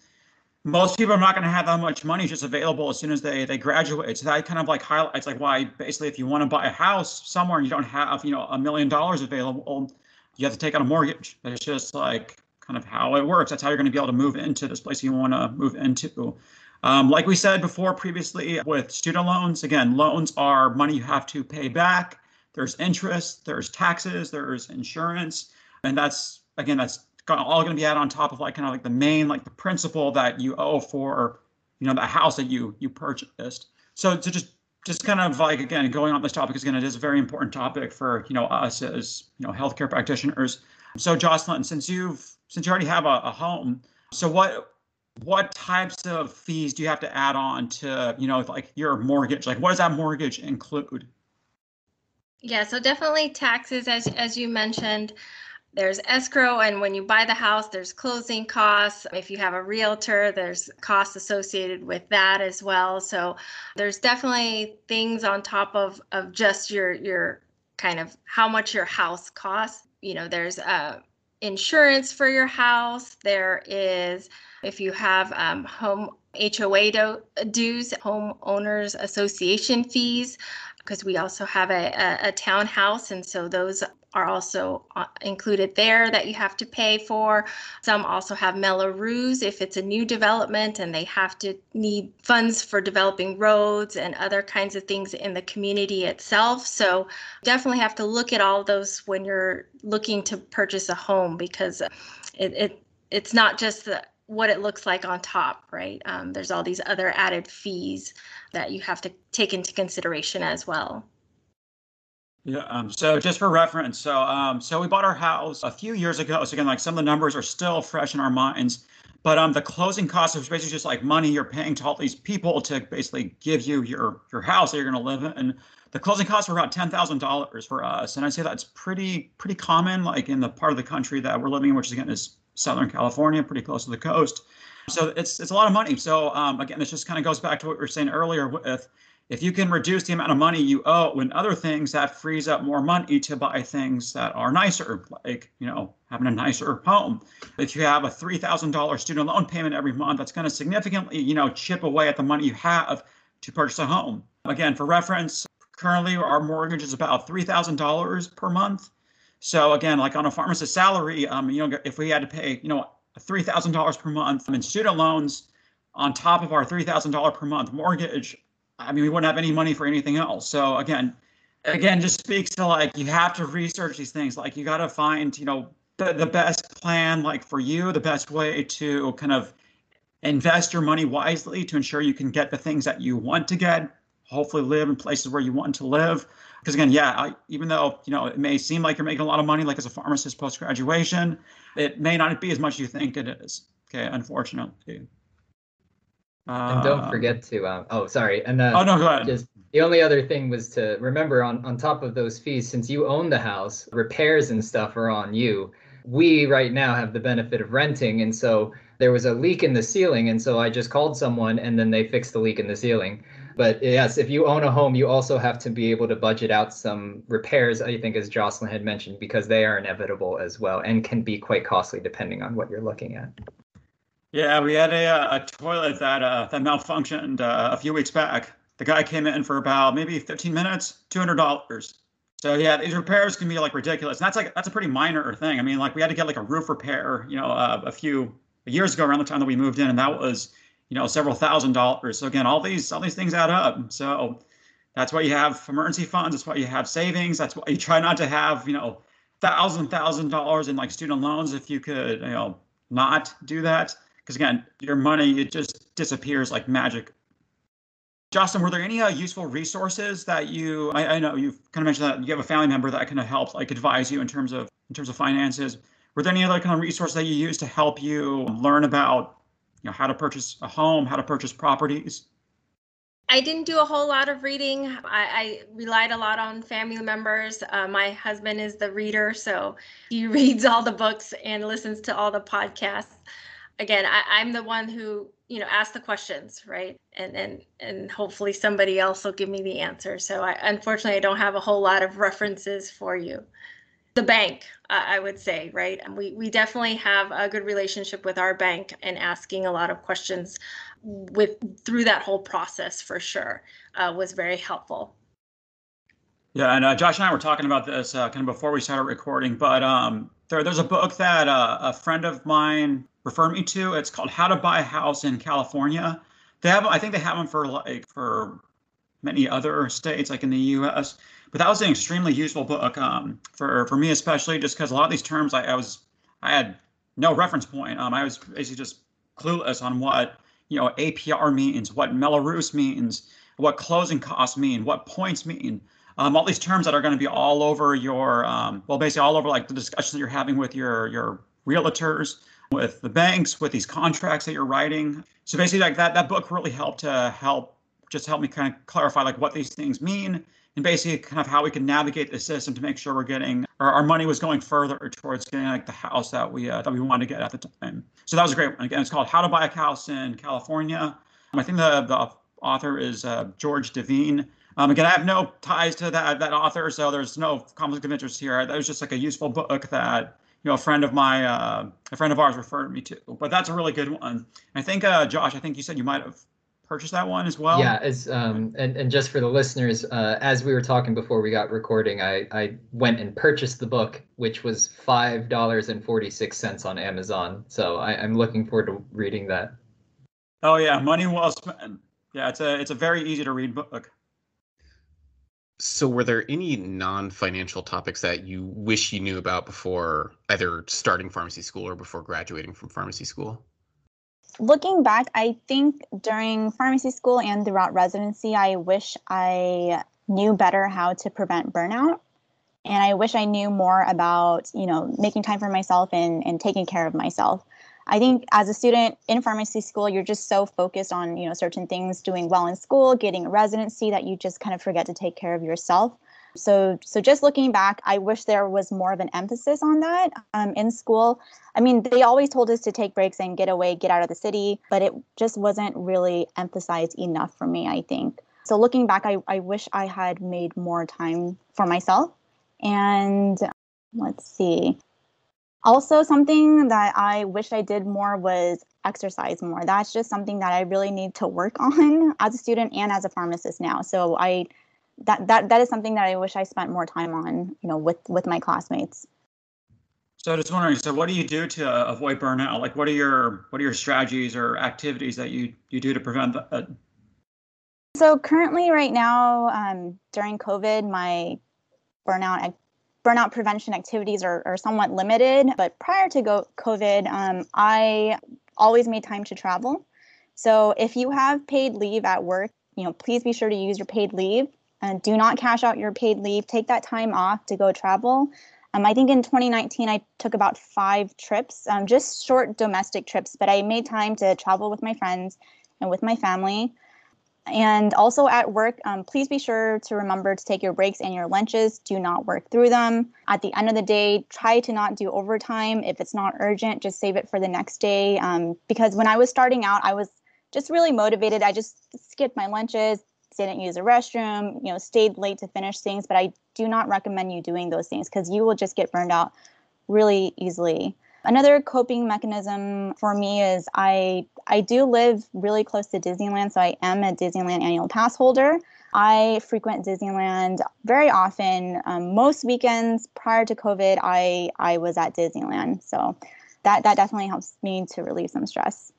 B: most people are not going to have that much money just available as soon as they they graduate. So that kind of like highlights like why basically if you want to buy a house somewhere and you don't have you know a million dollars available, you have to take out a mortgage. It's just like kind of how it works. That's how you're going to be able to move into this place you want to move into. Um, like we said before previously with student loans, again, loans are money you have to pay back. There's interest, there's taxes, there's insurance, and that's again that's all going to be added on top of like kind of like the main like the principal that you owe for you know the house that you you purchased. So to just just kind of like again going on this topic because again it is a very important topic for you know us as you know healthcare practitioners. So jocelyn since you've since you already have a, a home so what what types of fees do you have to add on to you know like your mortgage? Like what does that mortgage include?
E: Yeah so definitely taxes as as you mentioned there's escrow and when you buy the house there's closing costs. If you have a realtor there's costs associated with that as well. So there's definitely things on top of of just your your kind of how much your house costs. You know there's uh insurance for your house. There is if you have um, home HOA do, dues, homeowners association fees, because we also have a, a, a townhouse, and so those are also uh, included there that you have to pay for. Some also have Mello-Roos if it's a new development and they have to need funds for developing roads and other kinds of things in the community itself. So definitely have to look at all those when you're looking to purchase a home because it, it it's not just the what it looks like on top, right? Um, there's all these other added fees that you have to take into consideration as well.
B: Yeah. Um, so just for reference, so um, so we bought our house a few years ago. So again, like some of the numbers are still fresh in our minds, but um, the closing costs is basically just like money you're paying to all these people to basically give you your your house that you're going to live in. The closing costs were about ten thousand dollars for us, and I'd say that's pretty pretty common, like in the part of the country that we're living in, which is again is Southern California, pretty close to the coast. So it's it's a lot of money. So um, again, this just kind of goes back to what we were saying earlier with if you can reduce the amount of money you owe and other things, that frees up more money to buy things that are nicer, like you know having a nicer home. If you have a three thousand dollars student loan payment every month, that's going to significantly you know chip away at the money you have to purchase a home. Again, for reference, currently our mortgage is about three thousand dollars per month. So again, like on a pharmacist salary, um, you know, if we had to pay, you know, three thousand dollars per month in student loans on top of our three thousand dollar per month mortgage, I mean, we wouldn't have any money for anything else. So again, again, just speaks to like you have to research these things. Like you got to find, you know, the, the best plan, like for you, the best way to kind of invest your money wisely to ensure you can get the things that you want to get. Hopefully, live in places where you want to live because again, yeah, I, even though you know it may seem like you're making a lot of money, like as a pharmacist post graduation, it may not be as much as you think it is. Okay, unfortunately.
C: And don't uh, forget to. Um, oh, sorry. And uh,
B: oh no, go ahead.
C: Just the only other thing was to remember on on top of those fees, since you own the house, repairs and stuff are on you. We right now have the benefit of renting, and so there was a leak in the ceiling, and so I just called someone, and then they fixed the leak in the ceiling. But yes, if you own a home, you also have to be able to budget out some repairs, I think, as Jocelyn had mentioned, because they are inevitable as well and can be quite costly depending on what you're looking at.
B: Yeah, we had a, uh, a toilet that uh, that malfunctioned uh, a few weeks back. The guy came in for about maybe 15 minutes, $200. So yeah, these repairs can be like ridiculous. And that's like that's a pretty minor thing. I mean, like we had to get like a roof repair, you know, uh, a few years ago around the time that we moved in, and that was you know, several thousand dollars. So again, all these all these things add up. So that's why you have emergency funds. That's why you have savings. That's why you try not to have, you know, thousand thousand dollars in like student loans if you could, you know, not do that. Because again, your money it just disappears like magic. Justin, were there any uh, useful resources that you? I, I know you've kind of mentioned that you have a family member that kind of helps, like advise you in terms of in terms of finances. Were there any other kind of resources that you use to help you learn about you know how to purchase a home, how to purchase properties?
E: I didn't do a whole lot of reading. I, I relied a lot on family members. Uh, my husband is the reader, so he reads all the books and listens to all the podcasts. Again, I, am the one who you know asks the questions, right? And and and hopefully somebody else will give me the answer. So I, unfortunately, I don't have a whole lot of references for you the bank i would say right we, we definitely have a good relationship with our bank and asking a lot of questions with through that whole process for sure uh, was very helpful
B: yeah and uh, josh and i were talking about this uh, kind of before we started recording but um, there, there's a book that uh, a friend of mine referred me to it's called how to buy a house in california they have i think they have them for like for many other states like in the us but that was an extremely useful book um, for for me, especially just because a lot of these terms I, I, was I had no reference point. Um, I was basically just clueless on what you know APR means, what Mello-Roos means, what closing costs mean, what points mean. Um, all these terms that are going to be all over your um, well, basically all over like the discussions that you're having with your your realtors, with the banks, with these contracts that you're writing. So basically, like that that book really helped to help just help me kind of clarify like what these things mean and basically kind of how we can navigate the system to make sure we're getting our, our money was going further towards getting like the house that we uh, that we wanted to get at the time. So that was a great one. Again, it's called How to Buy a House in California. Um, I think the the author is uh, George Devine. Um, again, I have no ties to that that author, so there's no conflict of interest here. That was just like a useful book that know a friend of my uh, a friend of ours referred me to. But that's a really good one. I think uh, Josh, I think you said you might have purchased that one as well?
C: Yeah, as um, and and just for the listeners, uh, as we were talking before we got recording, I I went and purchased the book, which was five dollars and forty six cents on Amazon. So I, I'm looking forward to reading that.
B: Oh yeah, money well spent. Yeah, it's a it's a very easy to read book.
A: So, were there any non financial topics that you wish you knew about before either starting pharmacy school or before graduating from pharmacy school?
D: looking back, I think during pharmacy school and throughout residency, I wish I knew better how to prevent burnout. And I wish I knew more about, you know, making time for myself and, and taking care of myself. I think as a student in pharmacy school, you're just so focused on, you know, certain things, doing well in school, getting a residency that you just kind of forget to take care of yourself. So, so just looking back, I wish there was more of an emphasis on that um, in school. I mean, they always told us to take breaks and get away, get out of the city, but it just wasn't really emphasized enough for me, I think. So, looking back, I, I wish I had made more time for myself. And let's see. Also, something that I wish I did more was exercise more. That's just something that I really need to work on as a student and as a pharmacist now. So, I that that that is something that I wish I spent more time on, you know, with with my classmates.
B: So just wondering, so what do you do to avoid burnout? Like, what are your what are your strategies or activities that you you do to prevent that?
D: So currently, right now, um, during COVID, my burnout burnout prevention activities are, are somewhat limited. But prior to go COVID, um, I always made time to travel. So if you have paid leave at work, you know, please be sure to use your paid leave and do not cash out your paid leave. Take that time off to go travel. Um, I think in 2019, I took about five trips, um, just short domestic trips, but I made time to travel with my friends and with my family. And also at work, um, please be sure to remember to take your breaks and your lunches. Do not work through them. At the end of the day, try to not do overtime. If it's not urgent, just save it for the next day. Um, because when I was starting out, I was just really motivated. I just skipped my lunches, didn't use a restroom, you know, stayed late to finish things, but I do not recommend you doing those things because you will just get burned out really easily. Another coping mechanism for me is I I do live really close to Disneyland, so I am a Disneyland annual pass holder. I frequent Disneyland very often. Um, most weekends prior to COVID, I I was at Disneyland, so that that definitely helps me to relieve some stress.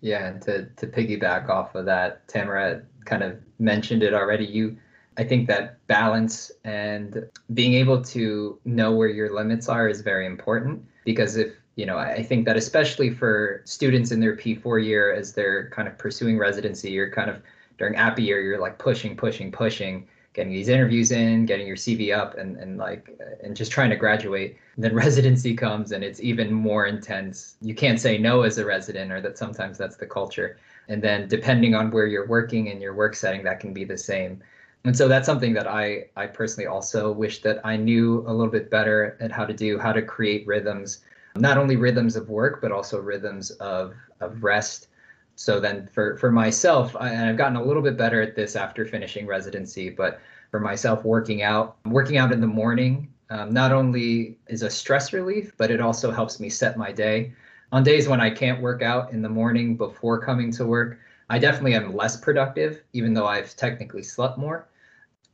C: Yeah, and to to piggyback off of that, Tamara kind of mentioned it already. You, I think that balance and being able to know where your limits are is very important because if you know, I think that especially for students in their P4 year as they're kind of pursuing residency, you're kind of during APPE year, you're like pushing, pushing, pushing getting these interviews in, getting your CV up, and and like and just trying to graduate. And then residency comes, and it's even more intense. You can't say no as a resident, or that sometimes that's the culture. And then depending on where you're working in your work setting, that can be the same. And so that's something that I I personally also wish that I knew a little bit better at how to do, how to create rhythms, not only rhythms of work, but also rhythms of of rest. So then for for myself I, and i've gotten a little bit better at this after finishing residency but for myself working out working out in the morning um, not only is a stress relief but it also helps me set my day. On days when i can't work out in the morning before coming to work i definitely am less productive even though i've technically slept more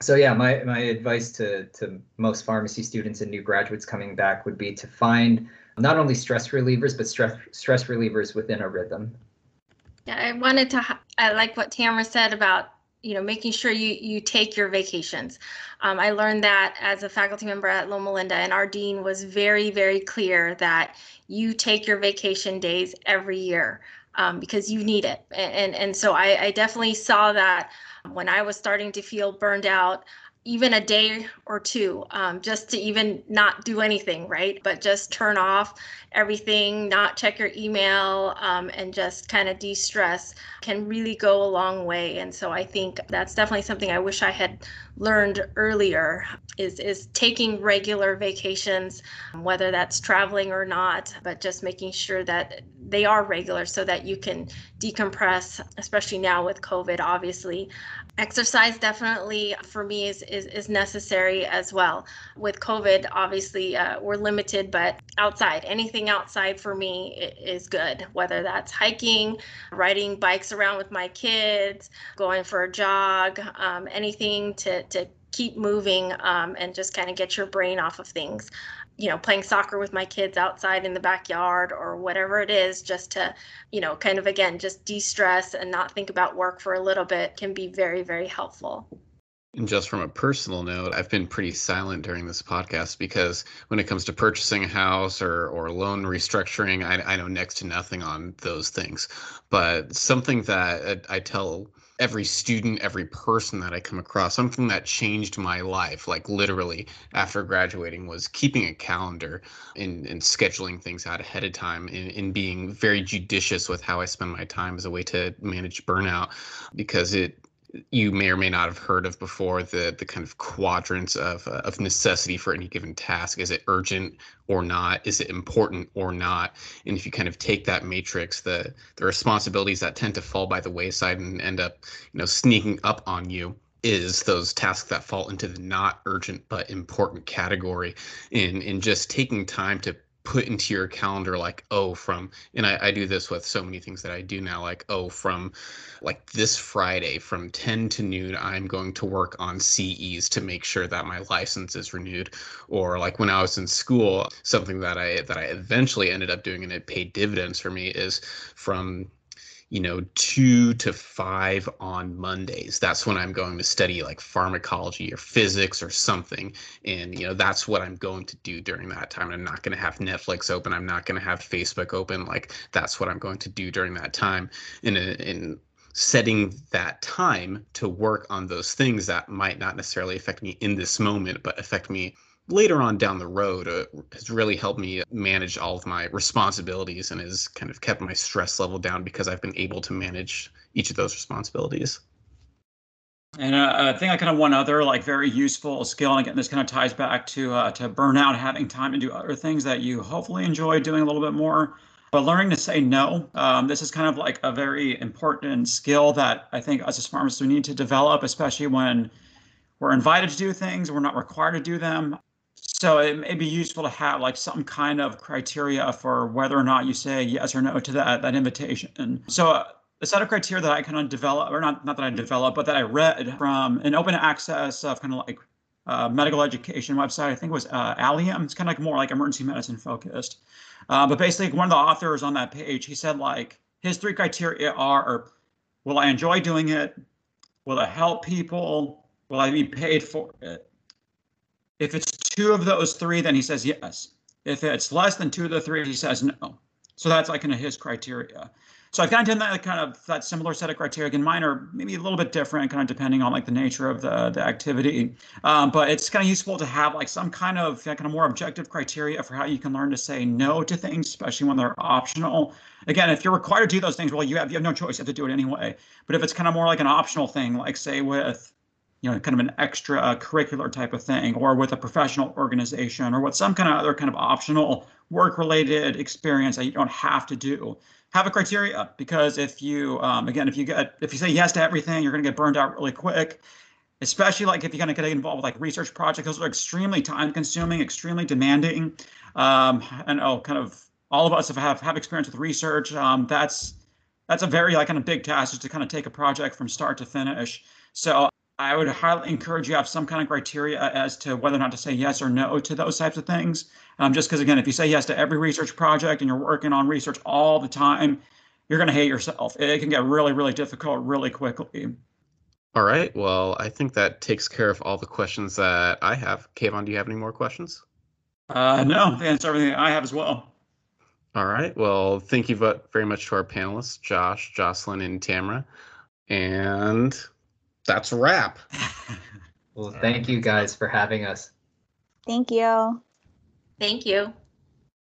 C: so yeah my, my advice to, to most pharmacy students and new graduates coming back would be to find not only stress relievers but stress stress relievers within a rhythm
E: yeah, I wanted to. I like what Tamara said about you know making sure you you take your vacations. Um, I learned that as a faculty member at Loma Linda, and our dean was very very clear that you take your vacation days every year um, because you need it. And and, so I, I definitely saw that when I was starting to feel burned out even a day or two um, just to even not do anything right? But just turn off everything not check your email um, and just kind of de-stress can really go a long way. And so i think that's definitely something i wish i had learned earlier is is taking regular vacations whether that's traveling or not but just making sure that they are regular so that you can decompress especially now with covid obviously exercise definitely for me is, is, is necessary as well. With covid obviously uh, we're limited but outside anything outside for me is good whether that's hiking riding bikes around with my kids going for a jog um, anything to, to keep moving um, and just kind of get your brain off of things you know playing soccer with my kids outside in the backyard or whatever it is just to you know kind of again just de-stress and not think about work for a little bit can be very very helpful
A: And just from a personal note, I've been pretty silent during this podcast because when it comes to purchasing a house or, or loan restructuring, I, I know next to nothing on those things. But something that I tell every student, every person that I come across, something that changed my life, like literally after graduating, was keeping a calendar and, and scheduling things out ahead of time and, and being very judicious with how I spend my time as a way to manage burnout because it you may or may not have heard of before the the kind of quadrants of uh, of necessity for any given task. Is it urgent or not? Is it important or not? And if you kind of take that matrix the the responsibilities that tend to fall by the wayside and end up you know sneaking up on you is those tasks that fall into the not urgent but important category. In in just taking time to put into your calendar like oh from and I, I do this with so many things that i do now like oh from like this friday from 10 to noon i'm going to work on ces to make sure that my license is renewed. Or like when i was in school something that i that i eventually ended up doing and it paid dividends for me is from you know, two to five on Mondays. That's when I'm going to study like pharmacology or physics or something. And, you know, that's what I'm going to do during that time. I'm not going to have Netflix open. I'm not going to have Facebook open. Like, that's what I'm going to do during that time. In, a, in setting that time to work on those things that might not necessarily affect me in this moment, but affect me later on down the road uh, has really helped me manage all of my responsibilities and has kind of kept my stress level down because I've been able to manage each of those responsibilities.
B: And uh, I think I kind of one other like very useful skill, and again, this kind of ties back to uh, to burnout, having time to do other things that you hopefully enjoy doing a little bit more. But learning to say no, um, this is kind of like a very important skill that I think us as pharmacists we need to develop, especially when we're invited to do things, we're not required to do them so it may be useful to have like some kind of criteria for whether or not you say yes or no to that that invitation. So uh, a set of criteria that I kind of developed, or not not that I developed, but that I read from an open access of kind of like uh, medical education website. I think it was uh, ALiEM. It's kind of like more like emergency medicine focused. Uh, but basically, one of the authors on that page, he said like his three criteria are: Will I enjoy doing it? Will it help people? Will I be paid for it? If it's two of those three, then he says yes. If it's less than two of the three, he says no. So that's like kind of his criteria. So I've kind of done that kind of that similar set of criteria. Again, mine are maybe a little bit different, kind of depending on like the nature of the the activity. Um, but it's kind of useful to have like some kind of kind of more objective criteria for how you can learn to say no to things, especially when they're optional. Again, if you're required to do those things, well, you have you have no choice; you have to do it anyway. But if it's kind of more like an optional thing, like say with you know, kind of an extra uh, curricular type of thing, or with a professional organization, or with some kind of other kind of optional work-related experience that you don't have to do. Have a criteria because if you, um, again, if you get, if you say yes to everything, you're going to get burned out really quick. Especially like if you're going to get involved with like research projects, those are extremely time-consuming, extremely demanding. Um, and oh, kind of all of us have have, have experience with research. Um, that's that's a very like kind of big task is to kind of take a project from start to finish. So I would highly encourage you have some kind of criteria as to whether or not to say yes or no to those types of things. Um, just because, again, if you say yes to every research project and you're working on research all the time, you're going to hate yourself. It can get really, really difficult really quickly.
A: All right. Well, I think that takes care of all the questions that I have. Kayvon, do you have any more questions?
B: Uh, no, that's everything I have as well.
A: All right. Well, thank you very much to our panelists, Josh, Jocelyn, and Tamara. And that's a wrap.
C: well, thank you guys for having us.
D: Thank you.
E: Thank you.